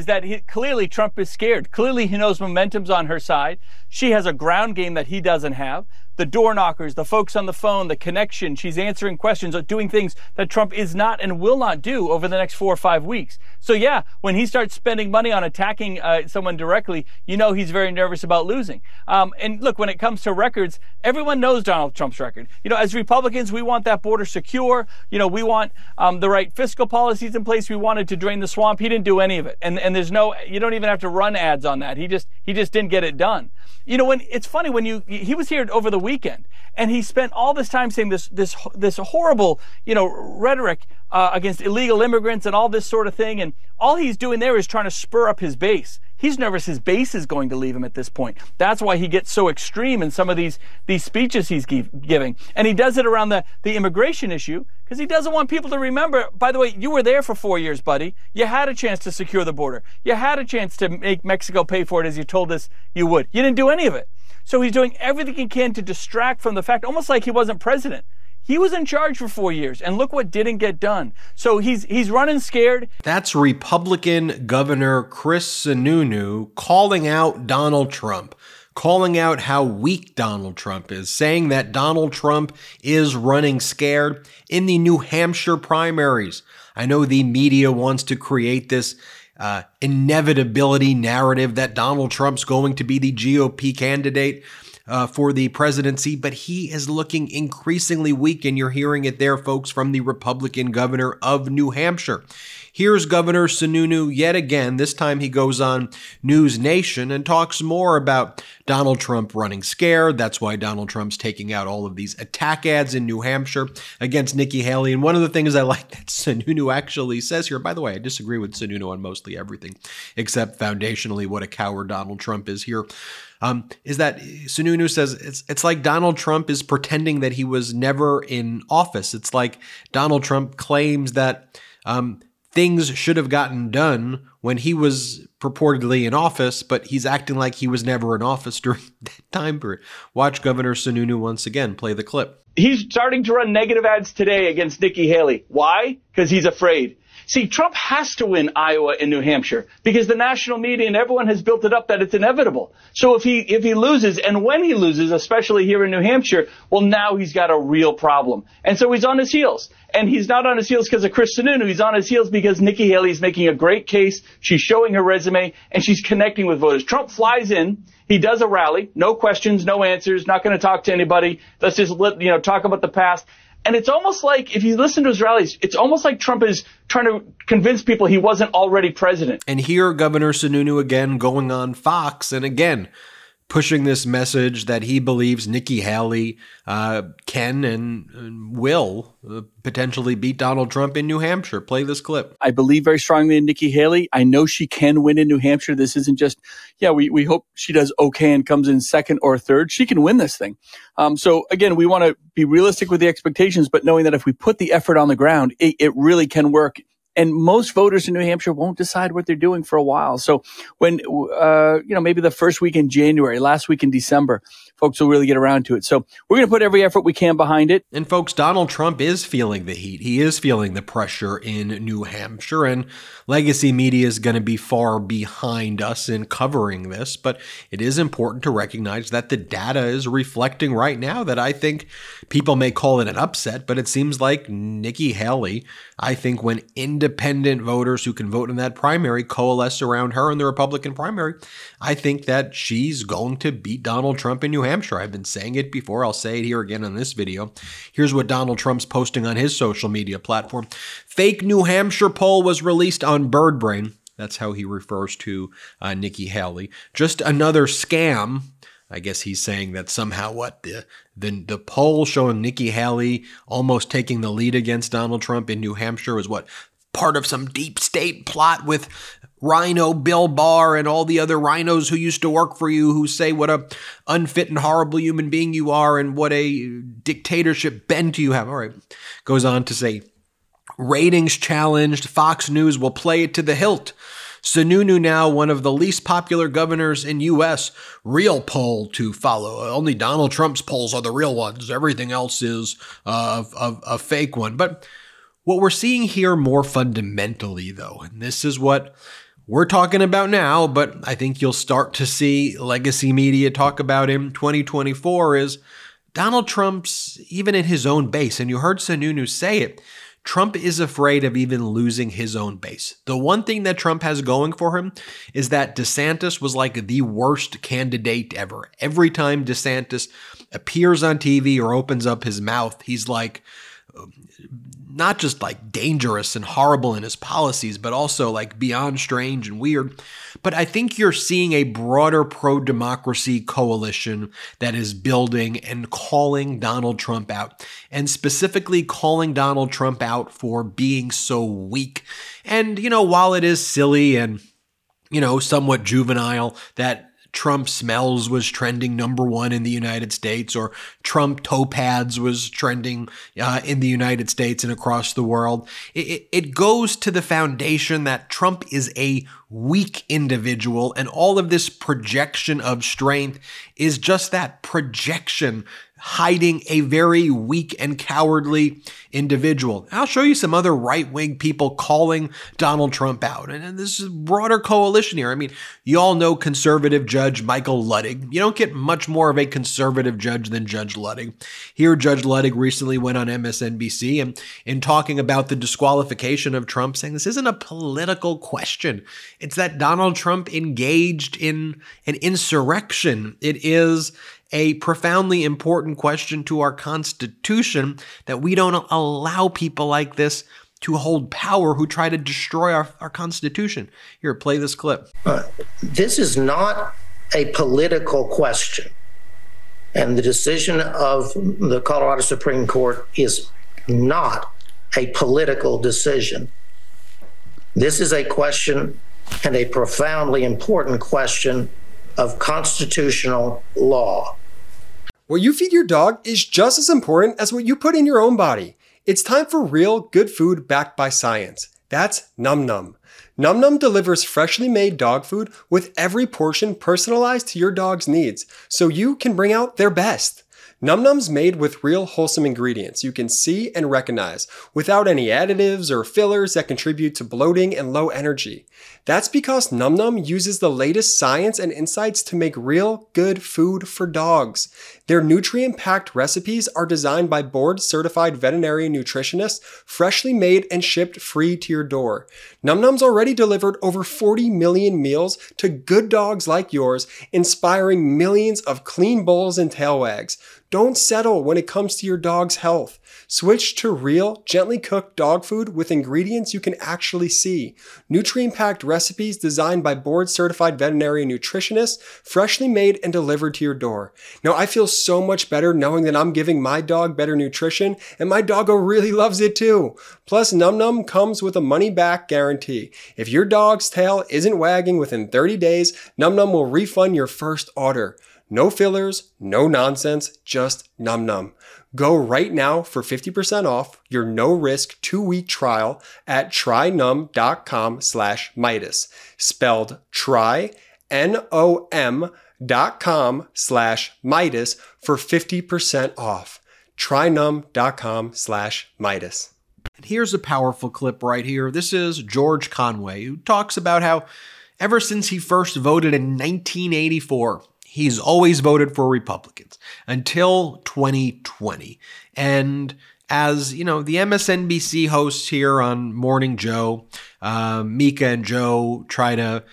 is that he, clearly Trump is scared. Clearly he knows momentum's on her side. She has a ground game that he doesn't have the door knockers, the folks on the phone, the connection. She's answering questions, doing things that Trump is not and will not do over the next four or five weeks. So yeah, when he starts spending money on attacking uh, someone directly, you know he's very nervous about losing. Um, and look, when it comes to records, everyone knows Donald Trump's record. You know, as Republicans, we want that border secure. You know, we want um, the right fiscal policies in place. We wanted to drain the swamp. He didn't do any of it. And and there's no, you don't even have to run ads on that. He just he just didn't get it done. You know, when it's funny when you he was here over the weekend and he spent all this time saying this this this horrible you know rhetoric uh, against illegal immigrants and all this sort of thing, and all he's doing there is trying to spur up his base. He's nervous his base is going to leave him at this point. That's why he gets so extreme in some of these these speeches he's give, giving, and he does it around the the immigration issue because he doesn't want people to remember. By the way, you were there for four years, buddy. You had a chance to secure the border. You had a chance to make Mexico pay for it as you told us you would. You didn't do any of it. So he's doing everything he can to distract from the fact, almost like he wasn't president. He was in charge for four years, and look what didn't get done. So he's he's running scared. That's Republican Governor Chris Sununu calling out Donald Trump, calling out how weak Donald Trump is, saying that Donald Trump is running scared in the New Hampshire primaries. I know the media wants to create this uh, inevitability narrative that Donald Trump's going to be the GOP candidate uh, for the presidency, but he is looking increasingly weak, and you're hearing it there, folks, from the Republican governor of New Hampshire. Here's Governor Sununu yet again. This time he goes on News Nation and talks more about Donald Trump running scared. That's why Donald Trump's taking out all of these attack ads in New Hampshire against Nikki Haley. And one of the things I like that Sununu actually says here, by the way, I disagree with Sununu on mostly everything, except foundationally what a coward Donald Trump is here. Um, is that Sununu says it's it's like Donald Trump is pretending that he was never in office. It's like Donald Trump claims that um, things should have gotten done when he was purportedly in office, but he's acting like he was never in office during that time period. Watch Governor Sununu once again play the clip. He's starting to run negative ads today against Nikki Haley. Why? Because he's afraid. See, Trump has to win Iowa and New Hampshire because the national media and everyone has built it up that it's inevitable. So if he if he loses and when he loses, especially here in New Hampshire, well now he's got a real problem. And so he's on his heels. And he's not on his heels because of Chris Sununu. He's on his heels because Nikki Haley's making a great case. She's showing her resume and she's connecting with voters. Trump flies in. He does a rally. No questions, no answers. Not going to talk to anybody. Let's just let, you know, talk about the past. And it's almost like, if you listen to his rallies, it's almost like Trump is trying to convince people he wasn't already president. And here, Governor Sununu again going on Fox, and again, pushing this message that he believes Nikki Haley uh, can and will uh, potentially beat Donald Trump in New Hampshire. Play this clip. I believe very strongly in Nikki Haley. I know she can win in New Hampshire. This isn't just, yeah, we, we hope she does okay and comes in second or third. She can win this thing. Um, so again, we want to be realistic with the expectations, but knowing that if we put the effort on the ground, it, it really can work and most voters in New Hampshire won't decide what they're doing for a while. So when, uh, you know, maybe the first week in January, last week in December, folks will really get around to it. So we're going to put every effort we can behind it. And folks, Donald Trump is feeling the heat. He is feeling the pressure in New Hampshire and legacy media is going to be far behind us in covering this, but it is important to recognize that the data is reflecting right now that I think people may call it an upset, but it seems like Nikki Haley, I think when independent voters who can vote in that primary coalesce around her in the Republican primary, I think that she's going to beat Donald Trump in New Hampshire. I've been saying it before. I'll say it here again on this video. Here's what Donald Trump's posting on his social media platform. Fake New Hampshire poll was released on Birdbrain. That's how he refers to uh, Nikki Haley. Just another scam. I guess he's saying that somehow what the the the poll showing Nikki Haley almost taking the lead against Donald Trump in New Hampshire was what part of some deep state plot with RINO Bill Barr and all the other RINOs who used to work for you who say what a unfit and horrible human being you are and what a dictatorship bent you have. All right. Goes on to say ratings challenged. Fox News will play it to the hilt. Sununu now one of the least popular governors in U.S. Real poll to follow. Only Donald Trump's polls are the real ones. Everything else is uh, a, a fake one. But what we're seeing here more fundamentally, though, and this is what we're talking about now, but I think you'll start to see legacy media talk about him 2024 is Donald Trump's even in his own base. And you heard Sununu say it. Trump is afraid of even losing his own base. The one thing that Trump has going for him is that DeSantis was like the worst candidate ever. Every time DeSantis appears on TV or opens up his mouth, he's like, not just like dangerous and horrible in his policies, but also like beyond strange and weird. But I think you're seeing a broader pro democracy coalition that is building and calling Donald Trump out, and specifically calling Donald Trump out for being so weak. And, you know, while it is silly and, you know, somewhat juvenile that Trump smells was trending number one in the United States, or Trump toe pads was trending uh, in the United States and across the world. It, it goes to the foundation that Trump is a weak individual, and all of this projection of strength is just that projection hiding a very weak and cowardly individual. I'll show you some other right wing people calling Donald Trump out. And, this is a broader coalition here. I mean, you all know conservative judge Michael Luttig. You don't get much more of a conservative judge than Judge Luttig. Here, Judge Luttig recently went on MSNBC and in talking about the disqualification of Trump, saying this isn't a political question. It's that Donald Trump engaged in an insurrection. It is a profoundly important question to our Constitution that we don't allow people like this to hold power who try to destroy our, our Constitution. Here, play this clip. Uh, this is not a political question. And the decision of the Colorado Supreme Court is not a political decision. This is a question and a profoundly important question of constitutional law. What you feed your dog is just as important as what you put in your own body. It's time for real, good food backed by science. That's Nom Nom. Nom Nom delivers freshly made dog food with every portion personalized to your dog's needs, so you can bring out their best. Nom Nom's made with real wholesome ingredients you can see and recognize, without any additives or fillers that contribute to bloating and low energy. That's because Nom Nom uses the latest science and insights to make real, good food for dogs. Their nutrient packed recipes are designed by board certified veterinary nutritionists, freshly made and shipped free to your door. Nom Nom's already delivered over 40 million meals to good dogs like yours, inspiring millions of clean bowls and tail wags. Don't settle when it comes to your dog's health. Switch to real, gently cooked dog food with ingredients you can actually see. Nutrient packed recipes designed by board certified veterinary nutritionists, freshly made and delivered to your door. Now, I feel much better knowing that I'm giving my dog better nutrition, and my doggo really loves it too. Plus, Nom Nom comes with a money back guarantee. If your dog's tail isn't wagging within 30 days, Nom Nom will refund your first order. No fillers, no nonsense, just nom nom. Go right now for 50% off your no risk two week trial at trynom.com slash Meidas. Spelled try, N O M dot com slash Meidas for 50% off. Trynom.com slash Meidas. And here's a powerful clip right here. This is George Conway, who talks about how ever since he first voted in 1984, He's always voted for Republicans until 2020. And as you know, the MSNBC hosts here on Morning Joe, uh, Mika and Joe try to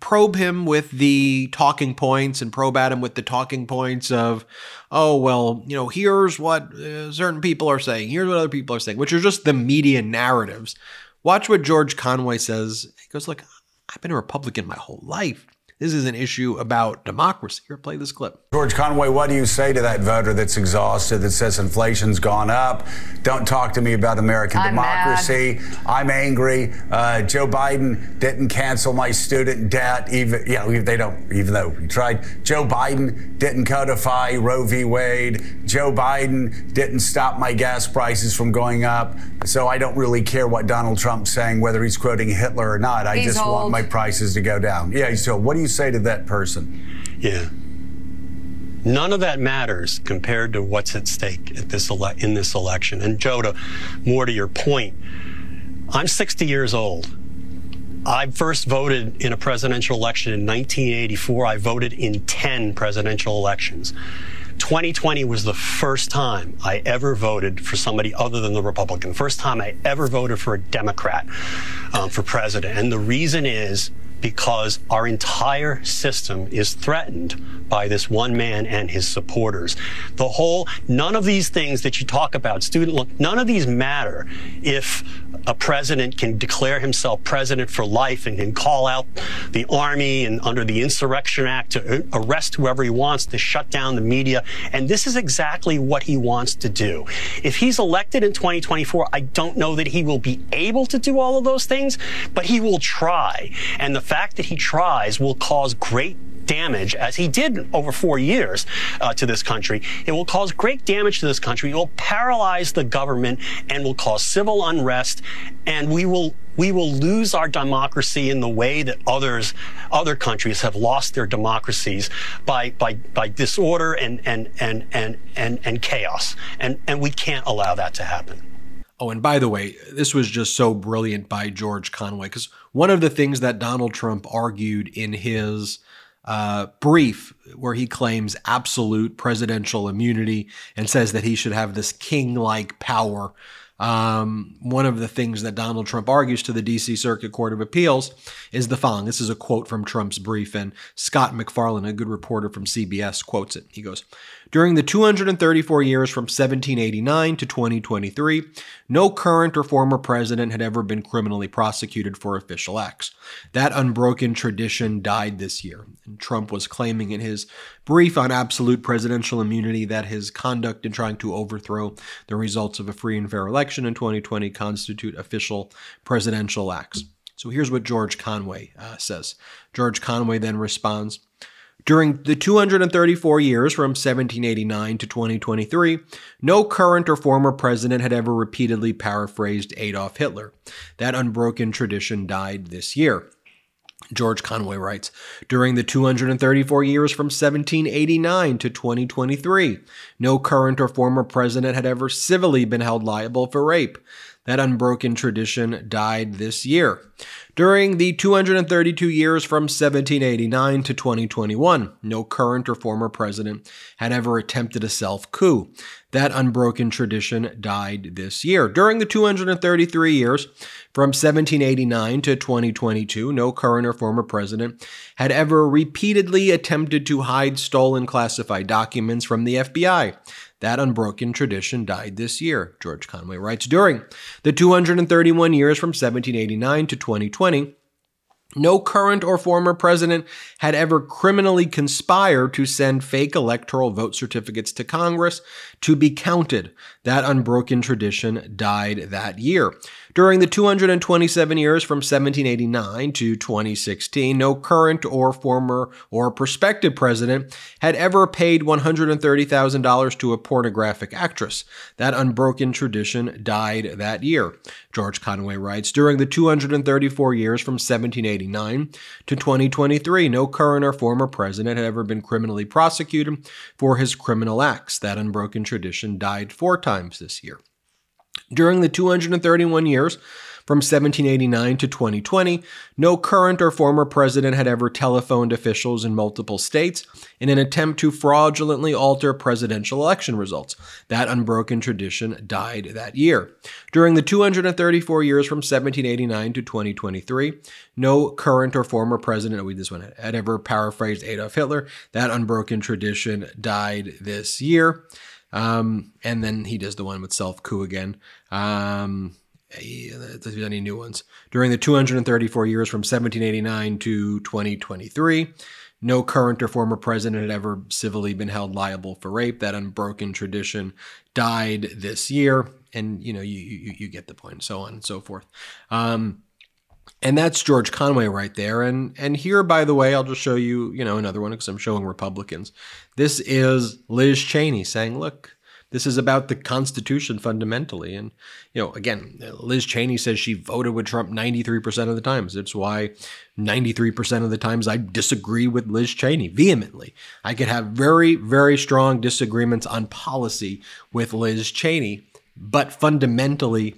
probe him with the talking points and probe at him with the talking points of, oh, well, you know, here's what uh, certain people are saying, here's what other people are saying, which are just the media narratives. Watch what George Conway says. He goes, Look, I've been a Republican my whole life. This is an issue about democracy. Here, play this clip. George Conway, what do you say to that voter that's exhausted, that says inflation's gone up? Don't talk to me about American I'm democracy. Mad. I'm angry. Uh, Joe Biden didn't cancel my student debt, even you know they don't. Even though he tried, Joe Biden didn't codify Roe v. Wade. Joe Biden didn't stop my gas prices from going up. So I don't really care what Donald Trump's saying, whether he's quoting Hitler or not. I he's just old. want my prices to go down. Yeah. So what do you say to that person? Yeah. None of that matters compared to what's at stake at this ele- in this election. And Joe, to more to your point, I'm 60 years old. I first voted in a presidential election in 1984. I voted in 10 presidential elections. 2020 was the first time I ever voted for somebody other than the Republican. First time I ever voted for a Democrat um, for president. And the reason is because our entire system is threatened by this one man and his supporters. The whole, none of these things that you talk about, student, look, none of these matter if a president can declare himself president for life and can call out the army and under the Insurrection Act to arrest whoever he wants, to shut down the media. And this is exactly what he wants to do. If he's elected in 2024, I don't know that he will be able to do all of those things, but he will try. And the fact that he tries will cause great damage, as he did over four years uh, to this country. It will cause great damage to this country. It will paralyze the government and will cause civil unrest. And we will we will lose our democracy in the way that others other countries have lost their democracies by by by disorder and and and and and, and chaos. And and we can't allow that to happen. Oh, and by the way, this was just so brilliant by George Conway because one of the things that Donald Trump argued in his uh, brief where he claims absolute presidential immunity and says that he should have this king like power. Um, one of the things that Donald Trump argues to the DC Circuit Court of Appeals is the following. This is a quote from Trump's brief, and Scott MacFarlane, a good reporter from CBS, quotes it. He goes, during the 234 years from 1789 to 2023, no current or former president had ever been criminally prosecuted for official acts. That unbroken tradition died this year, and Trump was claiming in his brief on absolute presidential immunity that his conduct in trying to overthrow the results of a free and fair election in 2020 constitute official presidential acts. So here's what George Conway uh, says. George Conway then responds during the 234 years from 1789 to 2023, no current or former president had ever repeatedly paraphrased Adolf Hitler. That unbroken tradition died this year. George Conway writes During the 234 years from 1789 to 2023, no current or former president had ever civilly been held liable for rape. That unbroken tradition died this year. During the 232 years from 1789 to 2021, no current or former president had ever attempted a self coup. That unbroken tradition died this year. During the 233 years from 1789 to 2022, no current or former president had ever repeatedly attempted to hide stolen classified documents from the FBI. That unbroken tradition died this year, George Conway writes. During the 231 years from 1789 to 2020, no current or former president had ever criminally conspired to send fake electoral vote certificates to Congress to be counted. That unbroken tradition died that year. During the 227 years from 1789 to 2016, no current or former or prospective president had ever paid $130,000 to a pornographic actress. That unbroken tradition died that year. George Conway writes During the 234 years from 1789 to 2023, no current or former president had ever been criminally prosecuted for his criminal acts. That unbroken tradition died four times this year. During the 231 years from 1789 to 2020, no current or former president had ever telephoned officials in multiple states in an attempt to fraudulently alter presidential election results. That unbroken tradition died that year. During the 234 years from 1789 to 2023, no current or former president, we this one had ever paraphrased Adolf Hitler. That unbroken tradition died this year. Um, and then he does the one with self coup again. Um, there's any new ones. During the 234 years from 1789 to 2023, no current or former president had ever civilly been held liable for rape. That unbroken tradition died this year. And, you know, you, you, you get the point, so on and so forth. Um, and that's George Conway right there. And and here, by the way, I'll just show you, you know, another one because I'm showing Republicans. This is Liz Cheney saying, look, this is about the Constitution fundamentally. And, you know, again, Liz Cheney says she voted with Trump 93% of the times. It's why 93% of the times I disagree with Liz Cheney vehemently. I could have very, very strong disagreements on policy with Liz Cheney, but fundamentally,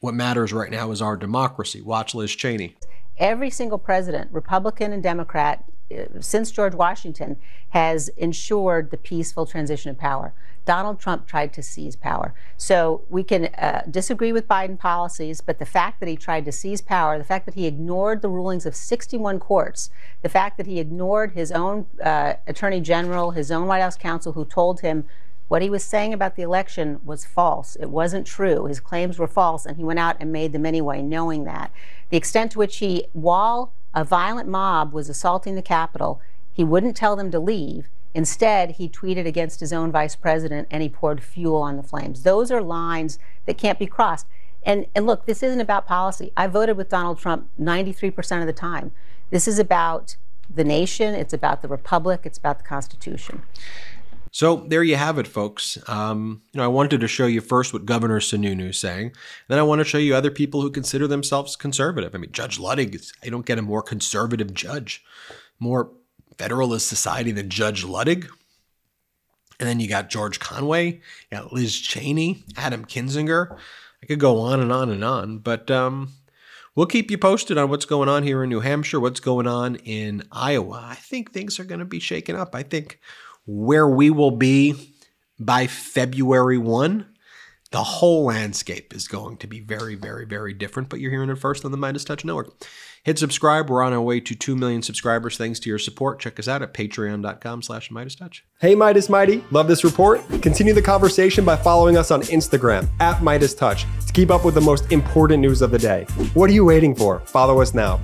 what matters right now is our democracy. Watch Liz Cheney. every single president, Republican and Democrat, uh, since George Washington, has ensured the peaceful transition of power. Donald Trump tried to seize power. So we can uh, disagree with Biden policies, but the fact that he tried to seize power, the fact that he ignored the rulings of 61 courts, the fact that he ignored his own uh, attorney general, his own White House counsel, who told him what he was saying about the election was false. It wasn't true. His claims were false, and he went out and made them anyway, knowing that. The extent to which he, while a violent mob was assaulting the Capitol, he wouldn't tell them to leave. Instead, he tweeted against his own vice president and he poured fuel on the flames. Those are lines that can't be crossed. And, and look, this isn't about policy. I voted with Donald Trump 93% of the time. This is about the nation, it's about the republic, it's about the Constitution. So there you have it, folks. Um, you know, I wanted to show you first what Governor Sununu is saying. Then I want to show you other people who consider themselves conservative. I mean, Judge Luttig, is, I don't get a more conservative judge, more Federalist Society than Judge Luttig. And then you got George Conway, you got Liz Cheney, Adam Kinzinger. I could go on and on and on, but um, we'll keep you posted on what's going on here in New Hampshire, what's going on in Iowa. I think things are going to be shaken up. I think where we will be by February 1, the whole landscape is going to be very, very, very different. But you're hearing it first on the Meidas Touch Network. Hit subscribe. We're on our way to 2 million subscribers thanks to your support. Check us out at patreon.com slash MeidasTouch. Hey, Meidas Mighty. Love this report? Continue the conversation by following us on Instagram at Meidas Touch to keep up with the most important news of the day. What are you waiting for? Follow us now.